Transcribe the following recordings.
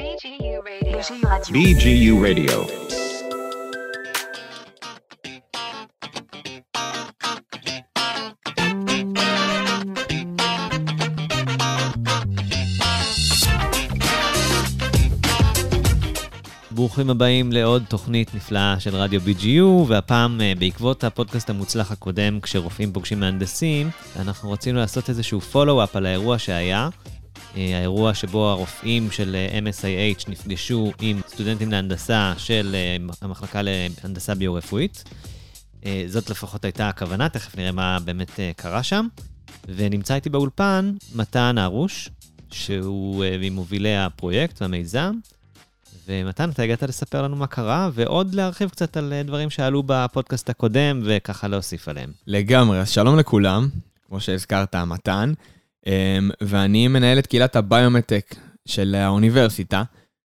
BGU Radio. BGU Radio. ברוכים הבאים לעוד תוכנית נפלאה של רדיו BGU, והפעם אה, בעקבות הפודקאסט המוצלח הקודם, כשרופאים פוגשים מהנדסים, אנחנו רצינו לעשות איזשהו פולו-אפ על האירוע שהיה. אה, האירוע שבו הרופאים של אה, MSIH נפגשו עם סטודנטים להנדסה של אה, המחלקה להנדסה ביו-רפואית. זאת לפחות הייתה הכוונה, תכף נראה מה באמת קרה שם. ונמצא איתי באולפן מתן ארוש, שהוא ממובילי הפרויקט והמיזם. ומתן, אתה הגעת לספר לנו מה קרה, ועוד להרחיב קצת על דברים שעלו בפודקאסט הקודם, וככה להוסיף עליהם. לגמרי, אז שלום לכולם, כמו שהזכרת, מתן, ואני מנהל את קהילת הביומטק של האוניברסיטה,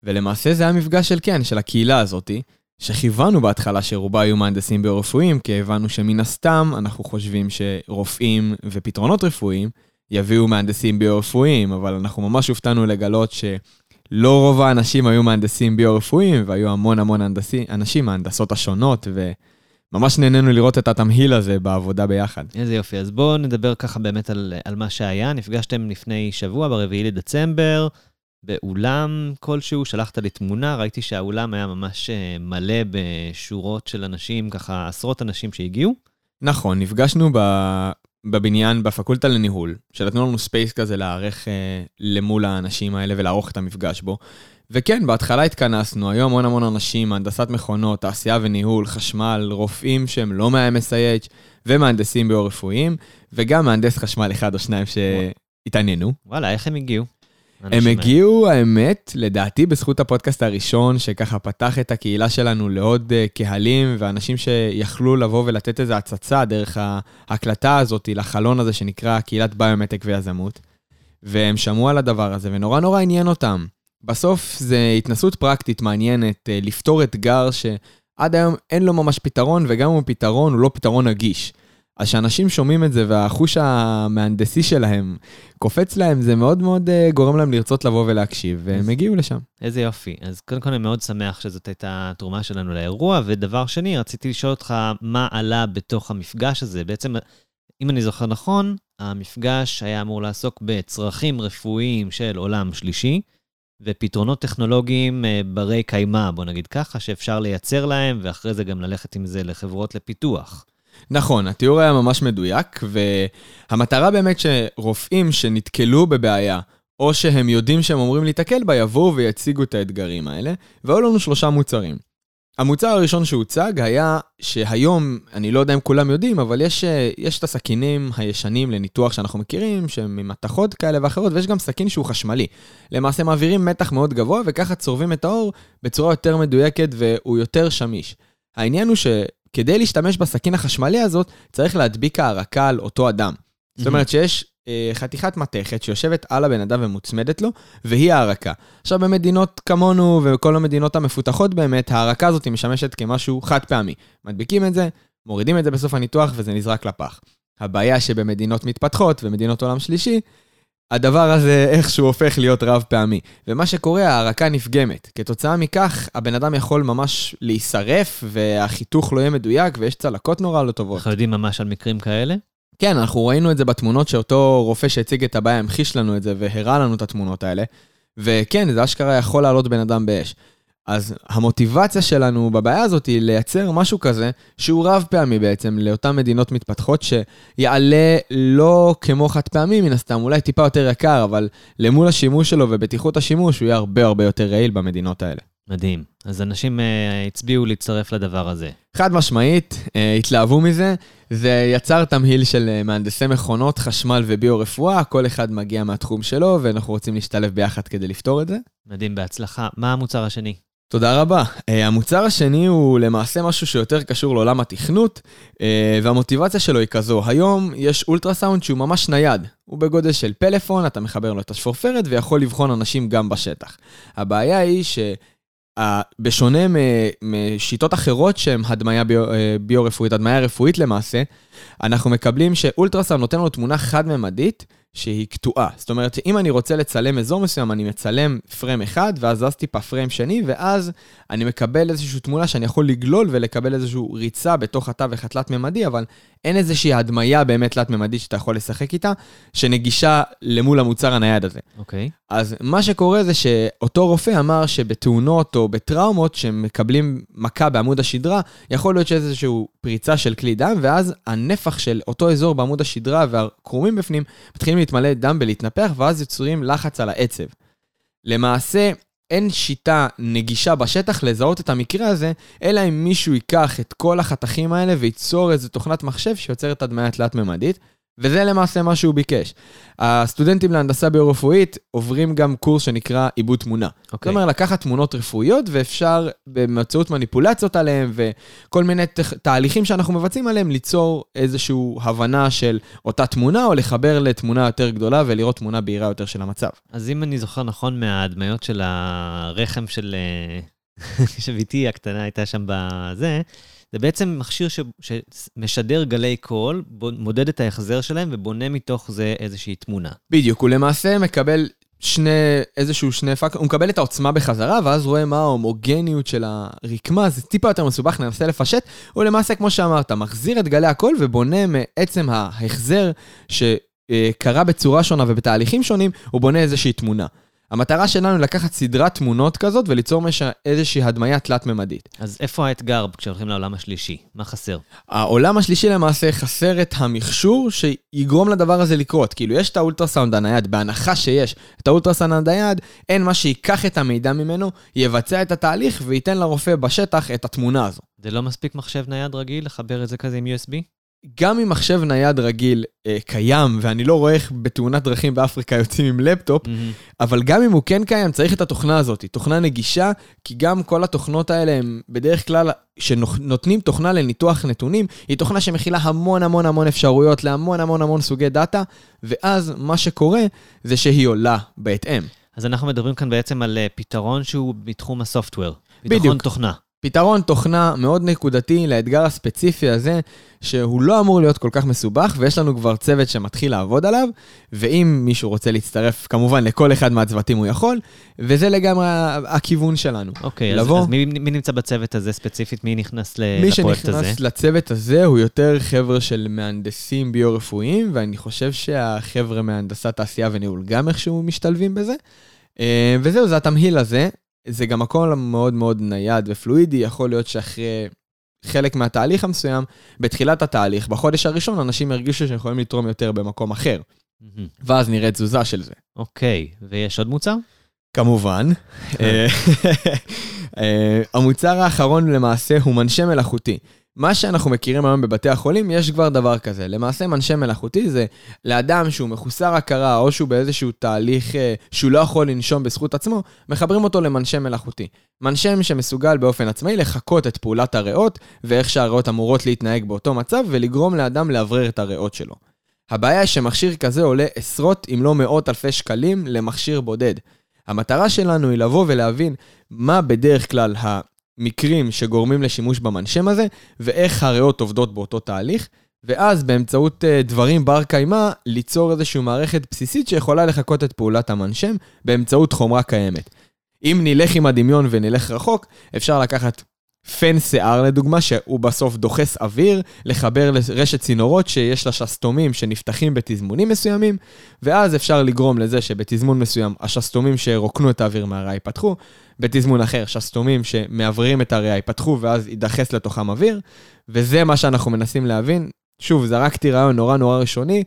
ולמעשה זה היה מפגש של כן, של הקהילה הזאתי, שכיוונו בהתחלה שרובה היו מהנדסים ביו-רפואיים, כי הבנו שמן הסתם אנחנו חושבים שרופאים ופתרונות רפואיים יביאו מהנדסים ביו-רפואיים, אבל אנחנו ממש הופתענו לגלות שלא רוב האנשים היו מהנדסים ביו-רפואיים, והיו המון המון הנדסים, אנשים מהנדסות השונות, וממש נהנינו לראות את התמהיל הזה בעבודה ביחד. איזה יופי. אז בואו נדבר ככה באמת על, על מה שהיה. נפגשתם לפני שבוע, ברביעי לדצמבר, באולם כלשהו, שלחת לי תמונה, ראיתי שהאולם היה ממש אה, מלא בשורות של אנשים, ככה עשרות אנשים שהגיעו. נכון, נפגשנו ב... בבניין, בפקולטה לניהול, שנתנו לנו space כזה להיערך אה, למול האנשים האלה ולערוך את המפגש בו. וכן, בהתחלה התכנסנו, היו המון המון אנשים, הנדסת מכונות, תעשייה וניהול, חשמל, רופאים שהם לא מה-MSIH, ומהנדסים ביו-רפואיים, וגם מהנדס חשמל אחד או שניים שהתעניינו. וואלה, איך הם הגיעו? הם? הגיעו, האמת, לדעתי בזכות הפודקאסט הראשון, שככה פתח את הקהילה שלנו לעוד אה, קהלים ואנשים שיכלו לבוא ולתת איזו הצצה דרך ההקלטה הזאת לחלון הזה שנקרא קהילת ביומטק ויזמות. והם שמעו על הדבר הזה ונורא נורא עניין אותם. בסוף זה התנסות פרקטית מעניינת, אה, לפתור אתגר שעד היום אין לו ממש פתרון, וגם אם הוא פתרון, הוא לא פתרון נגיש. אז כשאנשים שומעים את זה והחוש המהנדסי שלהם קופץ להם, זה מאוד מאוד אה, גורם להם לרצות לבוא ולהקשיב, והם הגיעו לשם. איזה יופי. אז קודם כל אני מאוד שמח שזאת הייתה התרומה שלנו לאירוע, ודבר שני, רציתי לשאול אותך מה עלה בתוך המפגש הזה. בעצם, אם אני זוכר נכון, המפגש היה אמור לעסוק בצרכים רפואיים של עולם שלישי, ופתרונות טכנולוגיים אה, ברי קיימא, בוא נגיד ככה, שאפשר לייצר להם, ואחרי זה גם ללכת עם זה לחברות לפיתוח. נכון, התיאור היה ממש מדויק, והמטרה באמת שרופאים שנתקלו בבעיה, או שהם יודעים שהם אמורים להיתקל בה, יבואו ויציגו את האתגרים האלה, והיו לנו שלושה מוצרים. המוצר הראשון שהוצג היה שהיום, אני לא יודע אם כולם יודעים, אבל יש, אה, יש את הסכינים הישנים לניתוח שאנחנו מכירים, שהם עם מתכות כאלה ואחרות, ויש גם סכין שהוא חשמלי. למעשה מעבירים מתח מאוד גבוה, וככה צורבים את האור בצורה יותר מדויקת והוא יותר שמיש. העניין הוא שכדי להשתמש בסכין החשמלי הזאת, צריך להדביק הערקה על אותו אדם. זאת אומרת שיש חתיכת מתכת שיושבת על הבן אדם ומוצמדת לו, והיא הערקה. עכשיו, במדינות כמונו ובכל המדינות המפותחות באמת, הערקה הזאת משמשת כמשהו חד פעמי. מדביקים את זה, מורידים את זה בסוף הניתוח וזה נזרק לפח. הבעיה שבמדינות מתפתחות ומדינות עולם שלישי, הדבר הזה איכשהו הופך להיות רב פעמי. ומה שקורה, הערקה נפגמת. כתוצאה מכך, הבן אדם יכול ממש להישרף, והחיתוך לא יהיה מדויק, ויש צלקות נורא לא טובות. אנחנו יודעים ממש על מקרים כאלה? כן, אנחנו ראינו את זה בתמונות שאותו רופא שהציג את הבעיה המחיש לנו את זה והראה לנו את התמונות האלה. וכן, זה אשכרה יכול לעלות בן אדם באש. אז המוטיבציה שלנו בבעיה הזאת היא לייצר משהו כזה שהוא רב פעמי בעצם לאותן מדינות מתפתחות שיעלה לא כמו חד פעמי מן הסתם, אולי טיפה יותר יקר, אבל למול השימוש שלו ובטיחות השימוש הוא יהיה הרבה הרבה יותר רעיל במדינות האלה. מדהים. אז אנשים uh, הצביעו להצטרף לדבר הזה. חד משמעית, אה, התלהבו מזה, זה יצר תמהיל של אה, מהנדסי מכונות, חשמל וביו-רפואה, כל אחד מגיע מהתחום שלו, ואנחנו רוצים להשתלב ביחד כדי לפתור את זה. מדהים, בהצלחה. מה המוצר השני? תודה רבה. Uh, המוצר השני הוא למעשה משהו שיותר קשור לעולם התכנות, uh, והמוטיבציה שלו היא כזו, היום יש אולטרסאונד שהוא ממש נייד. הוא בגודל של פלאפון, אתה מחבר לו את השפורפרת ויכול לבחון אנשים גם בשטח. הבעיה היא ש... בשונה משיטות אחרות שהן הדמיה ביו, uh, ביו-רפואית, הדמיה רפואית למעשה, אנחנו מקבלים שאולטרסאונד נותן לנו תמונה חד-ממדית, שהיא קטועה. זאת אומרת, אם אני רוצה לצלם אזור מסוים, אני מצלם פריים אחד, ואז זז טיפה פריים שני, ואז אני מקבל איזושהי תמונה שאני יכול לגלול ולקבל איזושהי ריצה בתוך התווך התלת-ממדי, אבל אין איזושהי הדמיה באמת תלת-ממדית שאתה יכול לשחק איתה, שנגישה למול המוצר הנייד הזה. אוקיי. אז מה שקורה זה שאותו רופא אמר שבתאונות או בטראומות שמקבלים מכה בעמוד השדרה, יכול להיות שיש איזושהי פריצה של כלי דם, ואז הנפח של אותו אזור בעמוד השדרה והקרומים בפנים מתחילים להתמלא דם ולהתנפח, ואז יוצרים לחץ על העצב. למעשה, אין שיטה נגישה בשטח לזהות את המקרה הזה, אלא אם מישהו ייקח את כל החתכים האלה וייצור איזו תוכנת מחשב שיוצרת הדמיה תלת-ממדית, וזה למעשה מה שהוא ביקש. הסטודנטים להנדסה ביו-רפואית עוברים גם קורס שנקרא עיבוד תמונה. Okay. זאת אוקיי. אומרת, לקחת תמונות רפואיות ואפשר באמצעות מניפולציות עליהן וכל מיני תה, תהליכים שאנחנו מבצעים עליהם, ליצור איזושהי הבנה של אותה תמונה, או לחבר לתמונה יותר גדולה ולראות תמונה בהירה יותר של המצב. אז אם אני זוכר נכון מההדמיות של הרחם של... אה, שבתי הקטנה הייתה שם בזה, זה בעצם מכשיר ש... שמשדר גלי קול, בו- מודד את ההחזר שלהם ובונה מתוך זה איזושהי תמונה. בדיוק, הוא למעשה מקבל שני, איזשהו שני פאק, הוא מקבל את העוצמה בחזרה, ואז רואה מה ההומוגניות של הרקמה, זה טיפה יותר מסובך, ננסה לפשט. הוא למעשה, כמו שאמרת, מחזיר את גלי הקול ובונה מעצם ההחזר שקרה בצורה שונה ובתהליכים שונים, הוא בונה איזושהי תמונה. המטרה שלנו היא לקחת סדרת תמונות כזאת וליצור מש... איזושהי הדמיה תלת-ממדית. אז איפה האתגר כשהולכים לעולם השלישי? מה חסר? העולם השלישי למעשה חסר את המכשור שיגרום לדבר הזה לקרות. כאילו, יש את האולטרסאונד הנייד, בהנחה שיש את האולטרסאונד הנייד, אין מה שיקח את המידע ממנו, יבצע את התהליך וייתן לרופא בשטח את התמונה הזו. זה לא מספיק מחשב נייד רגיל לחבר את זה כזה עם USB? גם אם מחשב נייד רגיל אה, קיים, ואני לא רואה איך בתאונת דרכים באפריקה יוצאים עם לפטופ, אבל גם אם הוא כן קיים, צריך את התוכנה הזאת, תוכנה נגישה, כי גם כל התוכנות האלה הם בדרך כלל, שנותנים תוכנה לניתוח נתונים, היא תוכנה שמכילה המון המון המון אפשרויות להמון המון המון סוגי דאטה, ואז מה שקורה זה שהיא עולה בהתאם. אז אנחנו מדברים כאן בעצם על אה, פתרון שהוא בתחום הסופטוור. בדיוק. ביטחון תוכנה. פתרון תוכנה מאוד נקודתי לאתגר הספציפי הזה, שהוא לא אמור להיות כל כך מסובך, ויש לנו כבר צוות שמתחיל לעבוד עליו, ואם מישהו רוצה להצטרף, כמובן לכל אחד מהצוותים הוא יכול, וזה לגמרי הכיוון שלנו. אוקיי, אז, לבוא- אז מי, מי נמצא בצוות הזה ספציפית? מי נכנס ל- מי לפרויקט הזה? שנכנס לצוות הזה הוא יותר חבר'ה של מהנדסים ביו-רפואיים, ואני חושב שהחבר'ה מהנדסת תעשייה וניהול גם איכשהו משתלבים בזה. אה, וזהו, זה התמהיל הזה. זה גם הכל מאוד מאוד נייד ופלואידי, יכול להיות שאחרי חלק מהתהליך המסוים, בתחילת התהליך, בחודש הראשון, אנשים ירגישו שהם יכולים לתרום יותר במקום אחר, מהמם. ואז נראה תזוזה של זה. אוקיי, ויש עוד מוצר? כמובן. אה, אה, המוצר האחרון למעשה הוא מנשה מלאכותי. מה שאנחנו מכירים היום בבתי החולים, יש כבר דבר כזה. למעשה מנשה מלאכותי זה לאדם שהוא מחוסר הכרה, או שהוא באיזשהו תהליך אה, שהוא לא יכול לנשום בזכות עצמו, מחברים אותו למנשה מלאכותי. מנשם שמסוגל באופן עצמאי לחקות את פעולת הריאות, ואיך שהריאות אמורות להתנהג באותו מצב, ולגרום לאדם לאוורר את הריאות שלו. הבעיה היא שמכשיר כזה עולה עשרות אם לא מאות אלפי שקלים למכשיר בודד. המטרה שלנו היא לבוא ולהבין מה בדרך כלל המקרים שגורמים לשימוש במנשם הזה, ואיך הריאות עובדות באותו תהליך, ואז באמצעות אה, דברים בר קיימא, ליצור איזושהי מערכת בסיסית שיכולה לחקות את פעולת המנשם באמצעות חומרה קיימת. אם נלך עם הדמיון ונלך רחוק, אפשר לקחת פן שיער לדוגמה, שהוא בסוף דוחס אוויר, לחבר לרשת צינורות שיש לה שסתומים שנפתחים בתזמונים מסוימים, ואז אפשר לגרום לזה שבתזמון מסוים השסתומים שרוקנו את האוויר מהריאה ייפתחו, בתזמון אחר שסתומים שמאווררים את הריאה ייפתחו ואז יידחס לתוכם אוויר, וזה מה שאנחנו מנסים להבין. שוב, זרקתי רעיון נורא נורא ראשוני,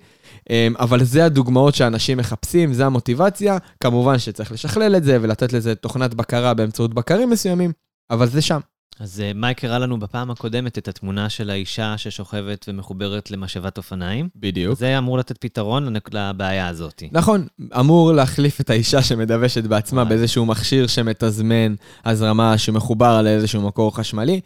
אמ, אבל זה הדוגמאות שאנשים מחפשים, זה המוטיבציה. כמובן שצריך לשכלל את זה ולתת לזה תוכנת בקרה באמצעות בקרים מסוימים, אבל זה שם. אז אה, מייק הראה לנו בפעם הקודמת את התמונה של האישה ששוכבת ומחוברת למשאבת אופניים. בדיוק. זה אמור לתת פתרון לבעיה הזאת. נכון, אמור להחליף את האישה שמדוושת בעצמה וואי. באיזשהו מכשיר שמתזמן הזרמה שמחובר לאיזשהו מקור חשמלי,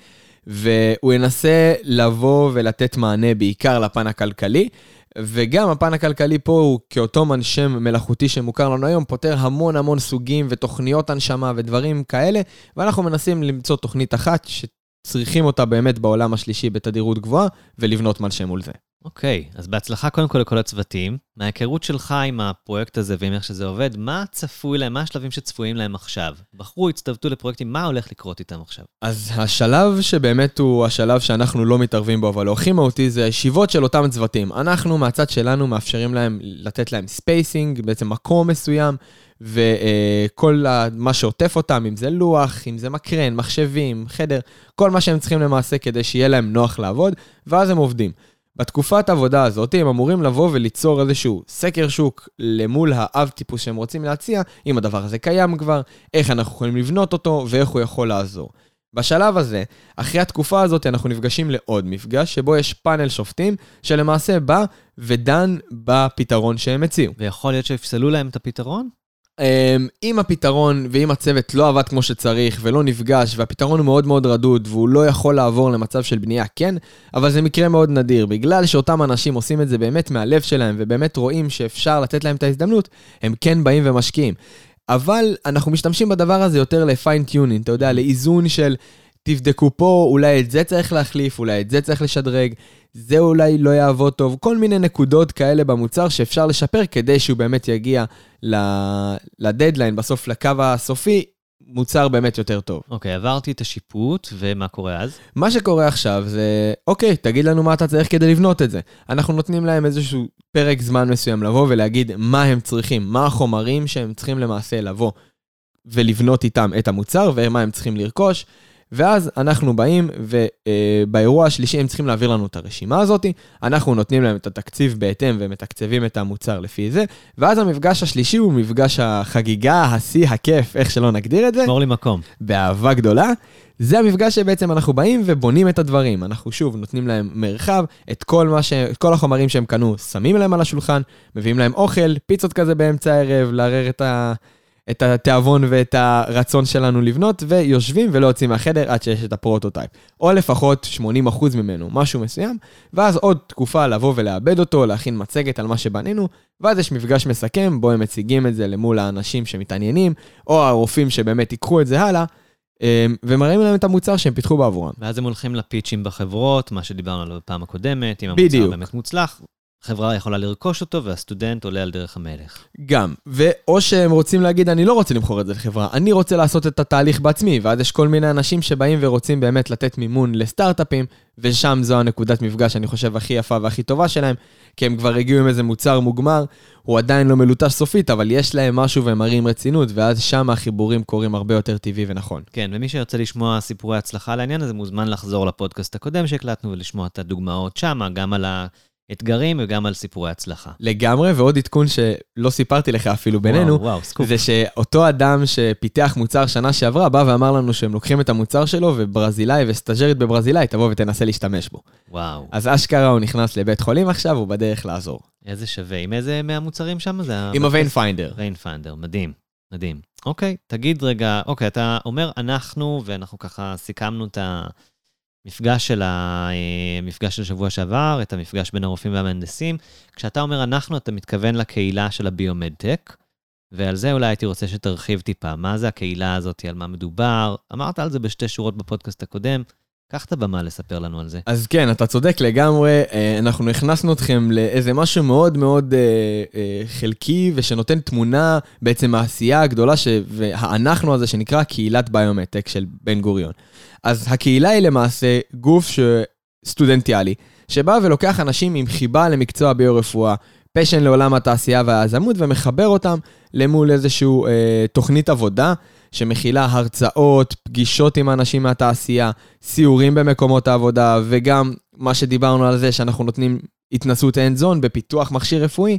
והוא ינסה לבוא ולתת מענה בעיקר לפן הכלכלי, וגם הפן הכלכלי פה הוא כאותו מנשם מלאכותי שמוכר לנו היום, פותר המון המון סוגים ותוכניות הנשמה ודברים כאלה, ואנחנו מנסים למצוא תוכנית אחת שצריכים אותה באמת בעולם השלישי בתדירות גבוהה, ולבנות מנשק מול זה. אוקיי, אז בהצלחה קודם כל לכל הצוותים. מההיכרות שלך עם הפרויקט הזה ועם איך שזה עובד, מה צפוי להם, מה השלבים שצפויים להם עכשיו? בחרו, הצטוותו לפרויקטים, מה הולך לקרות איתם עכשיו? אז השלב שבאמת הוא השלב שאנחנו לא מתערבים בו, אבל הוא הכי מהותי, זה הישיבות של אותם צוותים. אנחנו מהצד שלנו מאפשרים להם, לתת להם spacing, בעצם מקום מסוים, וכל מה שעוטף אותם, אם זה לוח, אם זה מקרן, מחשבים, חדר, כל מה שהם צריכים למעשה כדי שיהיה להם נוח לעבוד, ואז הם עובדים. בתקופת העבודה הזאת הם אמורים לבוא וליצור איזשהו סקר שוק למול האב טיפוס שהם רוצים להציע, אם הדבר הזה קיים כבר, איך אנחנו יכולים לבנות אותו ואיך הוא יכול לעזור. בשלב הזה, אחרי התקופה הזאת, אנחנו נפגשים לעוד מפגש, שבו יש פאנל שופטים, שלמעשה בא ודן בפתרון שהם הציעו. ויכול להיות שיפסלו להם את הפתרון? אמ, אם הפתרון ואם הצוות לא עבד כמו שצריך ולא נפגש והפתרון הוא מאוד מאוד רדוד והוא לא יכול לעבור למצב של בנייה, כן, אבל זה מקרה מאוד נדיר. בגלל שאותם אנשים עושים את זה באמת מהלב שלהם ובאמת רואים שאפשר לתת להם את ההזדמנות, הם כן באים ומשקיעים. אבל אנחנו משתמשים בדבר הזה יותר tuning, אתה יודע, לאיזון של תבדקו פה, אולי את זה צריך להחליף, אולי את זה צריך לשדרג, זה אולי לא יעבוד טוב, כל מיני נקודות כאלה במוצר שאפשר לשפר כדי שהוא באמת יגיע לדדליין, בסוף לקו הסופי, מוצר באמת יותר טוב. אוקיי, okay, עברתי את השיפוט, ומה קורה אז? מה שקורה עכשיו זה, אוקיי, תגיד לנו מה אתה צריך כדי לבנות את זה. אנחנו נותנים להם איזשהו פרק זמן מסוים לבוא ולהגיד מה הם צריכים, מה החומרים שהם צריכים למעשה לבוא ולבנות איתם את המוצר, ומה הם צריכים לרכוש. ואז אנחנו באים, ובאירוע השלישי הם צריכים להעביר לנו את הרשימה הזאת, אנחנו נותנים להם את התקציב בהתאם ומתקצבים את המוצר לפי זה, ואז המפגש השלישי הוא מפגש החגיגה, השיא, הכיף, איך שלא נגדיר את זה. שמור לי מקום. באהבה גדולה. זה המפגש שבעצם אנחנו באים ובונים את הדברים. אנחנו שוב נותנים להם מרחב, את כל, ש... את כל החומרים שהם קנו, שמים להם על השולחן, מביאים להם אוכל, פיצות כזה באמצע הערב, לעורר את ה... את התיאבון ואת הרצון שלנו לבנות, ויושבים ולא יוצאים מהחדר עד שיש את ה prototype. או לפחות 80% ממנו, משהו מסוים, ואז עוד תקופה לבוא ולעבד אותו, להכין מצגת על מה שבנינו, ואז יש מפגש מסכם, בו הם מציגים את זה למול האנשים שמתעניינים, או הרופאים שבאמת ייקחו את זה הלאה. אמ, ומראים להם את המוצר שהם פיתחו בעבורם. ואז הם הולכים לפיצ'ים בחברות, מה שדיברנו עליו בפעם הקודמת, אם המוצר בדיוק. באמת מוצלח, חברה יכולה לרכוש אותו והסטודנט עולה על דרך המלך. גם, ואו שהם רוצים להגיד, אני לא רוצה למכור את זה לחברה, אני רוצה לעשות את התהליך בעצמי, ואז יש כל מיני אנשים שבאים ורוצים באמת לתת מימון לסטארט-אפים, ושם זו הנקודת מפגש, אני חושב, הכי יפה והכי טובה שלהם, כי הם כבר הגיעו עם איזה מוצר מוגמר, הוא עדיין לא מלוטש סופית, אבל יש להם משהו והם מראים רצינות, ואז שם החיבורים קורים הרבה יותר טבעי ונכון. כן, ומי שירצה לשמוע סיפורי הצלחה לעניין הזה, מוזמן לחזור לפודקאסט הקודם שהקלטנו ולשמוע את הדוגמאות שם, גם על ה... אתגרים וגם על סיפורי הצלחה. לגמרי, ועוד עדכון שלא סיפרתי לך אפילו בינינו, וואו, וואו, סקופ. זה שאותו אדם שפיתח מוצר שנה שעברה, בא ואמר לנו שהם לוקחים את המוצר שלו, וברזילאי וסטאג'רית בברזילאי תבוא ותנסה להשתמש בו. וואו. אז אשכרה הוא נכנס לבית חולים עכשיו, הוא בדרך לעזור. איזה שווה. עם איזה מהמוצרים שם? זה עם ה vein finder. vein finder, מדהים, מדהים. אוקיי, תגיד רגע, אוקיי, אתה אומר אנחנו, ואנחנו ככה סיכמנו את ה... מפגש של המפגש של שבוע שעבר, את המפגש בין הרופאים והמהנדסים. כשאתה אומר אנחנו, אתה מתכוון לקהילה של הביומד-טק, ועל זה אולי הייתי רוצה שתרחיב טיפה. מה זה הקהילה הזאת, על מה מדובר? אמרת על זה בשתי שורות בפודקאסט הקודם. קח את הבמה לספר לנו על זה. אז כן, אתה צודק לגמרי, אה, אנחנו הכנסנו אתכם לאיזה משהו מאוד מאוד אה, אה, חלקי ושנותן תמונה בעצם העשייה הגדולה ש... והאנחנו הזה שנקרא קהילת ביומטק של בן גוריון. אז הקהילה היא למעשה גוף ש... סטודנטיאלי, שבא ולוקח אנשים עם חיבה למקצוע ביו-רפואה, פשן לעולם התעשייה והיזמות, ומחבר אותם למול איזושהי אה, תוכנית עבודה שמכילה הרצאות, פגישות עם אנשים מהתעשייה, סיורים במקומות העבודה, וגם מה שדיברנו על זה שאנחנו נותנים התנסות hands-on בפיתוח מכשיר רפואי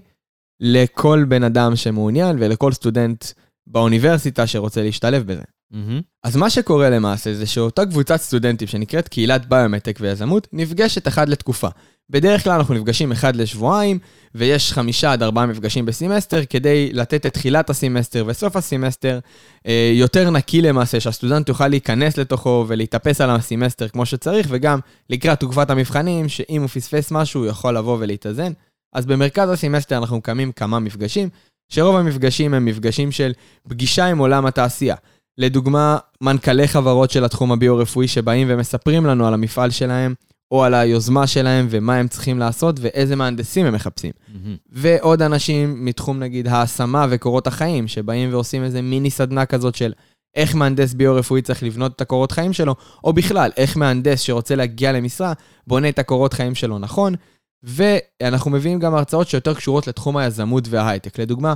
לכל בן אדם שמעוניין ולכל סטודנט באוניברסיטה שרוצה להשתלב בזה. Mm-hmm. אז מה שקורה למעשה זה שאותה קבוצת סטודנטים שנקראת קהילת ביומטק ויזמות נפגשת אחת לתקופה. בדרך כלל אנחנו נפגשים אחד לשבועיים, ויש חמישה עד ארבעה מפגשים בסמסטר, כדי לתת את תחילת הסמסטר וסוף הסמסטר אה, יותר נקי למעשה, שהסטודנט יוכל להיכנס לתוכו ולהתאפס על הסמסטר כמו שצריך, וגם לקראת תקופת המבחנים, שאם הוא פספס משהו, הוא יכול לבוא ולהתאזן. אז במרכז הסמסטר אנחנו מקיימים כמה מפגשים, שרוב המפגשים הם מפגשים של פגישה עם עולם התעשייה. לדוגמה, מנכ"לי חברות של התחום הביו-רפואי שבאים ומספרים לנו על המפעל שלהם, או על היוזמה שלהם ומה הם צריכים לעשות ואיזה מהנדסים הם מחפשים. מהמם. ועוד אנשים מתחום נגיד ההשמה וקורות החיים, שבאים ועושים איזה מיני סדנה כזאת של איך מהנדס ביו-רפואי צריך לבנות את הקורות חיים שלו, או בכלל, איך מהנדס שרוצה להגיע למשרה, בונה את הקורות חיים שלו נכון. ואנחנו מביאים גם הרצאות שיותר קשורות לתחום היזמות וההייטק. לדוגמה,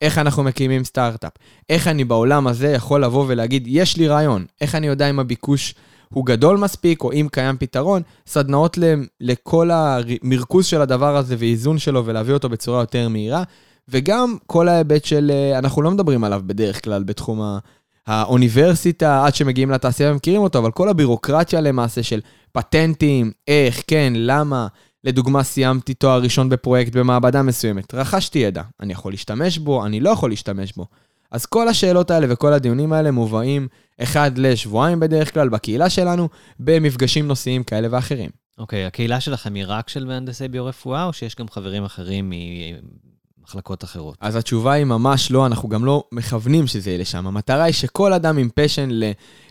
איך אנחנו מקימים סטארט-אפ. איך אני בעולם הזה יכול לבוא ולהגיד, יש לי רעיון. איך אני יודע אם הביקוש הוא גדול מספיק, או אם קיים פתרון. סדנאות לכל המרכוז של הדבר הזה ואיזון שלו, ולהביא אותו בצורה יותר מהירה. וגם כל ההיבט של, אה, אנחנו לא מדברים עליו בדרך כלל בתחום ה... האוניברסיטה, עד שמגיעים לתעשייה ומכירים אותו, אבל כל הבירוקרטיה למעשה של פטנטים, איך, כן, למה. לדוגמה, סיימתי תואר ראשון בפרויקט במעבדה מסוימת. רכשתי ידע, אני יכול להשתמש בו, אני לא יכול להשתמש בו. אז כל השאלות האלה וכל הדיונים האלה מובאים אחד לשבועיים בדרך כלל בקהילה שלנו, במפגשים נושאיים כאלה ואחרים. אוקיי, הקהילה שלכם היא רק של מהנדסי ביו-רפואה, או שיש גם חברים אחרים ממחלקות אחרות? אז התשובה היא ממש לא, אנחנו גם לא מכוונים שזה יהיה לשם. המטרה היא שכל אדם עם פשן ל,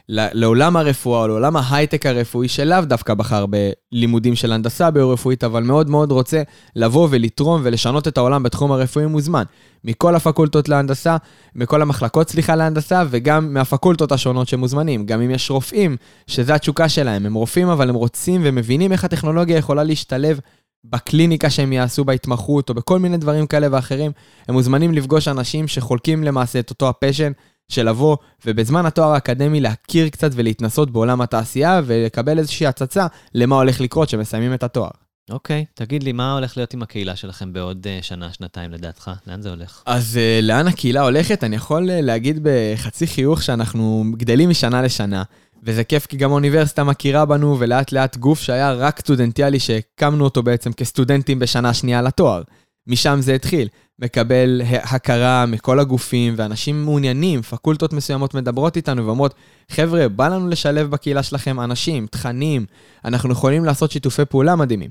ל, לעולם הרפואה או לעולם ההייטק הרפואי, שלאו דווקא בחר בלימודים של הנדסה ביו-רפואית, אבל מאוד מאוד רוצה לבוא ולתרום ולשנות את העולם בתחום הרפואי מוזמן. מכל הפקולטות להנדסה, מכל המחלקות, סליחה, להנדסה, וגם מהפקולטות השונות שמוזמנים. גם אם יש רופאים, שזה התשוקה שלהם, הם רופאים, אבל הם רוצים ומבינים איך הטכנולוגיה יכולה להשתלב בקליניקה שהם יעשו בהתמחות, או בכל מיני דברים כאלה ואחרים, הם מוזמנים לפגוש אנשים שחולקים למעשה את אותו הפשן של לבוא, ובזמן התואר האקדמי להכיר קצת ולהתנסות בעולם התעשייה, ולקבל איזושהי הצצה למה הולך לקרות כשמסיימים את התואר. אוקיי, תגיד לי, מה הולך להיות עם הקהילה שלכם בעוד אה, שנה, שנתיים לדעתך? לאן זה הולך? אז uh, לאן הקהילה הולכת? אני יכול uh, להגיד בחצי חיוך שאנחנו גדלים משנה לשנה, וזה כיף כי גם האוניברסיטה מכירה בנו, ולאט לאט גוף שהיה רק סטודנטיאלי, שהקמנו אותו בעצם כסטודנטים בשנה שנייה לתואר. משם זה התחיל. מקבל הכרה מכל הגופים, ואנשים מעוניינים, פקולטות מסוימות מדברות איתנו ואומרות, חבר'ה, בא לנו לשלב בקהילה שלכם אנשים, תכנים, אנחנו יכולים לעשות שיתופי פעולה מדהימים.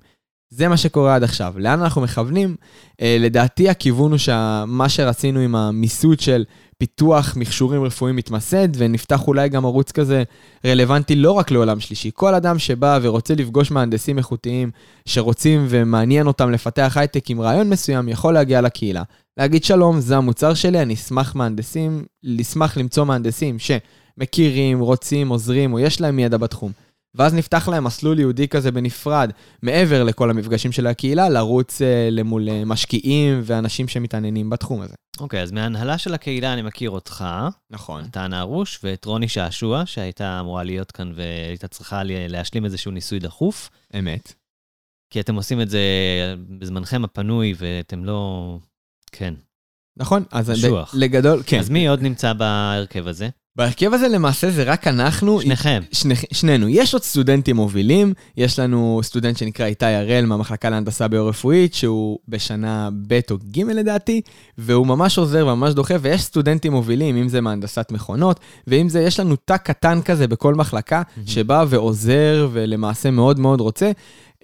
זה מה שקורה עד עכשיו. לאן אנחנו מכוונים? אה, לדעתי הכיוון הוא שמה שרצינו עם המיסוד של פיתוח מכשורים רפואיים מתמסד, ונפתח אולי גם ערוץ כזה רלוונטי לא רק לעולם שלישי. כל אדם שבא ורוצה לפגוש מהנדסים איכותיים, שרוצים ומעניין אותם לפתח הייטק עם רעיון מסוים, יכול להגיע לקהילה. להגיד שלום, זה המוצר שלי, אני אשמח מהנדסים, אשמח למצוא מהנדסים שמכירים, רוצים, עוזרים, או יש להם ידע בתחום. ואז נפתח להם מסלול יהודי כזה בנפרד, מעבר לכל המפגשים של הקהילה, לרוץ אה, למול אה, משקיעים ואנשים שמתעניינים בתחום הזה. אוקיי, אז מההנהלה של הקהילה אני מכיר אותך, נכון. אתה נערוש, ואת רוני שעשוע, שהייתה אמורה להיות כאן והייתה צריכה להשלים איזשהו ניסוי דחוף, אמת. כי אתם עושים את זה בזמנכם הפנוי, ואתם לא... כן. נכון, אז קשוח. לגדול, כן. אז מי עוד נמצא בהרכב הזה? בהרכב הזה למעשה זה רק אנחנו, שניכם. שני, שנינו. יש עוד סטודנטים מובילים, יש לנו סטודנט שנקרא איתי הראל מהמחלקה להנדסה ביו-רפואית, שהוא בשנה ב' או ג' לדעתי, והוא ממש עוזר וממש דוחף, ויש סטודנטים מובילים, אם זה מהנדסת מכונות, ואם זה, יש לנו תא קטן כזה בכל מחלקה, שבא ועוזר ולמעשה מאוד מאוד רוצה.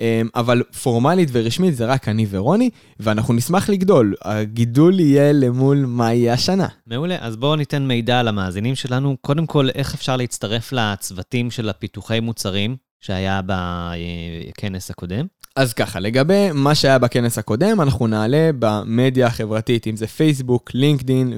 אמ, אבל פורמלית ורשמית זה רק אני ורוני, ואנחנו נשמח לגדול. הגידול יהיה למול מה יהיה השנה. מעולה, אז בואו ניתן מידע למאזינים שלנו. קודם כל, איך אפשר להצטרף לצוותים של הפיתוחי מוצרים שהיה בכנס הקודם? אז ככה, לגבי מה שהיה בכנס הקודם, אנחנו נעלה במדיה החברתית, אם זה פייסבוק, לינקדין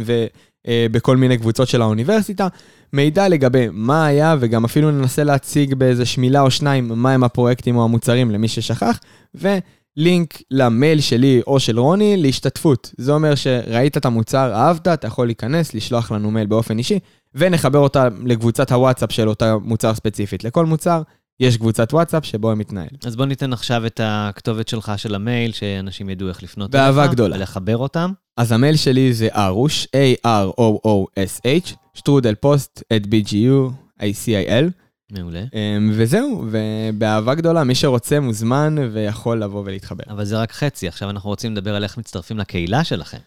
ובכל מיני קבוצות של האוניברסיטה, מידע לגבי מה היה, וגם אפילו ננסה להציג באיזה שמילה או שניים מהם הפרויקטים או המוצרים למי ששכח, ולינק למייל שלי או של רוני להשתתפות. זה אומר שראית את המוצר, אהבת, אתה יכול להיכנס, לשלוח לנו מייל באופן אישי, ונחבר אותה לקבוצת הוואטסאפ של אותה מוצר ספציפית. לכל מוצר יש קבוצת וואטסאפ שבו מתנהל. אז בואו ניתן עכשיו את הכתובת שלך של המייל, שאנשים ידעו איך לפנות באהבה אליך, גדולה. ולחבר אותם. אז המייל שלי זה ארוש, A-R-O-O-S-H, שטרודל post, dot BGU, AC IL, מעולה. אמ, וזהו, ובאהבה גדולה, מי שרוצה מוזמן ויכול לבוא ולהתחבר. אבל זה רק חצי, עכשיו אנחנו רוצים לדבר על איך מצטרפים לקהילה שלכם.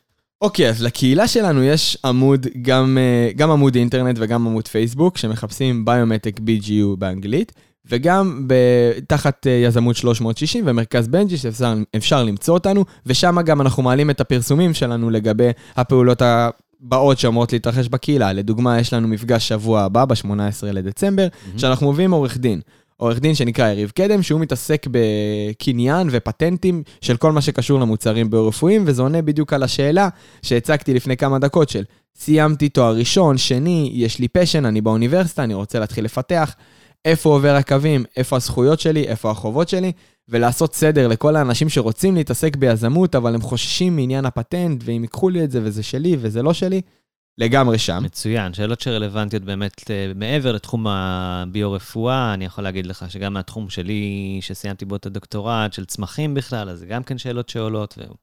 אוקיי, אז לקהילה שלנו יש עמוד, גם, אה, גם עמוד אינטרנט וגם עמוד פייסבוק, שמחפשים ביומטק BGU באנגלית, וגם ב- תחת אה, יזמות 360 ומרכז בנג'י, שאפשר אפשר למצוא אותנו, ושם גם אנחנו מעלים את הפרסומים שלנו לגבי הפעולות הבאות שאמורות להתרחש בקהילה. לדוגמה, יש לנו מפגש שבוע הבא, ב-18 לדצמבר, שאנחנו מביאים עורך דין. עורך דין שנקרא יריב קדם, שהוא מתעסק בקניין ופטנטים של כל מה שקשור למוצרים ביו-רפואיים, וזה עונה בדיוק על השאלה שהצגתי לפני כמה דקות של סיימתי תואר ראשון, שני, יש לי פשן, אני באוניברסיטה, אני רוצה להתחיל לפתח, איפה עובר הקווים, איפה הזכויות שלי, איפה החובות שלי, ולעשות סדר לכל האנשים שרוצים להתעסק ביזמות, אבל הם חוששים מעניין הפטנט, ואם ייקחו לי את זה וזה שלי וזה לא שלי, לגמרי שם. מצוין, שאלות שרלוונטיות באמת אה, מעבר לתחום הביו-רפואה, אני יכול להגיד לך שגם מהתחום שלי, שסיימתי בו את הדוקטורט, של צמחים בכלל, אז זה גם כן שאלות שעולות, והוא...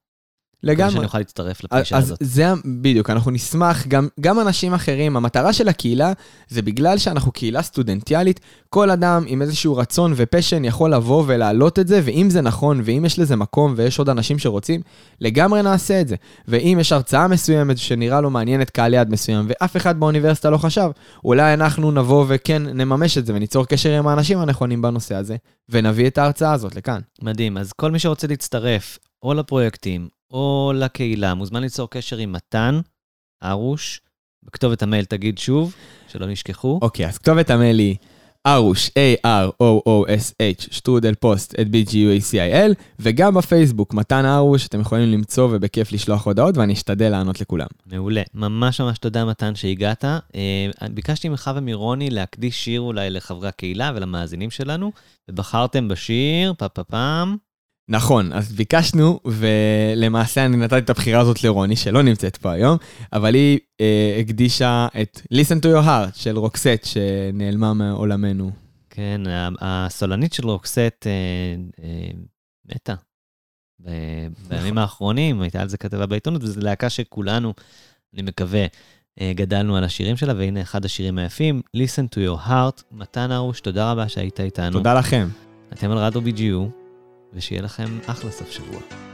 לגמרי. שאני אוכל להצטרף לפגישה אז הזאת. זה בדיוק, אנחנו נשמח, גם, גם אנשים אחרים, המטרה של הקהילה זה בגלל שאנחנו קהילה סטודנטיאלית, כל אדם עם איזשהו רצון ופשן יכול לבוא ולהעלות את זה, ואם זה נכון, ואם יש לזה מקום ויש עוד אנשים שרוצים, לגמרי נעשה את זה. ואם יש הרצאה מסוימת שנראה לו מעניינת קהל יעד מסוים, ואף אחד באוניברסיטה לא חשב, אולי אנחנו נבוא וכן נממש את זה וניצור קשר עם האנשים הנכונים בנושא הזה, ונביא את ההרצאה הזאת לכאן. מדהים, אז כל מי שרוצה להצטרף, או לפרויקטים, או לקהילה, מוזמן ליצור קשר עם מתן ארוש, בכתובת המייל תגיד שוב, שלא נשכחו. אוקיי, אז כתובת המייל היא ארוש, A-R-O-O-S-H, שטרודל פוסט, את B-G-U-A-C-I-L, וגם בפייסבוק, מתן ארוש, אתם יכולים למצוא ובכיף לשלוח הודעות, ואני אשתדל לענות לכולם. מעולה. ממש ממש תודה, מתן, שהגעת. אה, ביקשתי ממך ומרוני להקדיש שיר אולי לחברי הקהילה ולמאזינים שלנו, ובחרתם בשיר, פה פה פעם. נכון, אז ביקשנו, ולמעשה אני נתתי את הבחירה הזאת לרוני, שלא נמצאת פה היום, אבל היא אה, הקדישה את Listen to your heart של רוקסט, שנעלמה מעולמנו. כן, הסולנית של רוקסט אה, אה, מתה. בימים האחרונים, הייתה על זה כתבה בעיתונות, וזו להקה שכולנו, אני מקווה, אה, גדלנו על השירים שלה, והנה אחד השירים היפים, Listen to your heart, מתן ארוש, תודה רבה שהיית איתנו. תודה לכם. אתם על רדיו BGU, ושיהיה לכם אחלה סוף שבוע.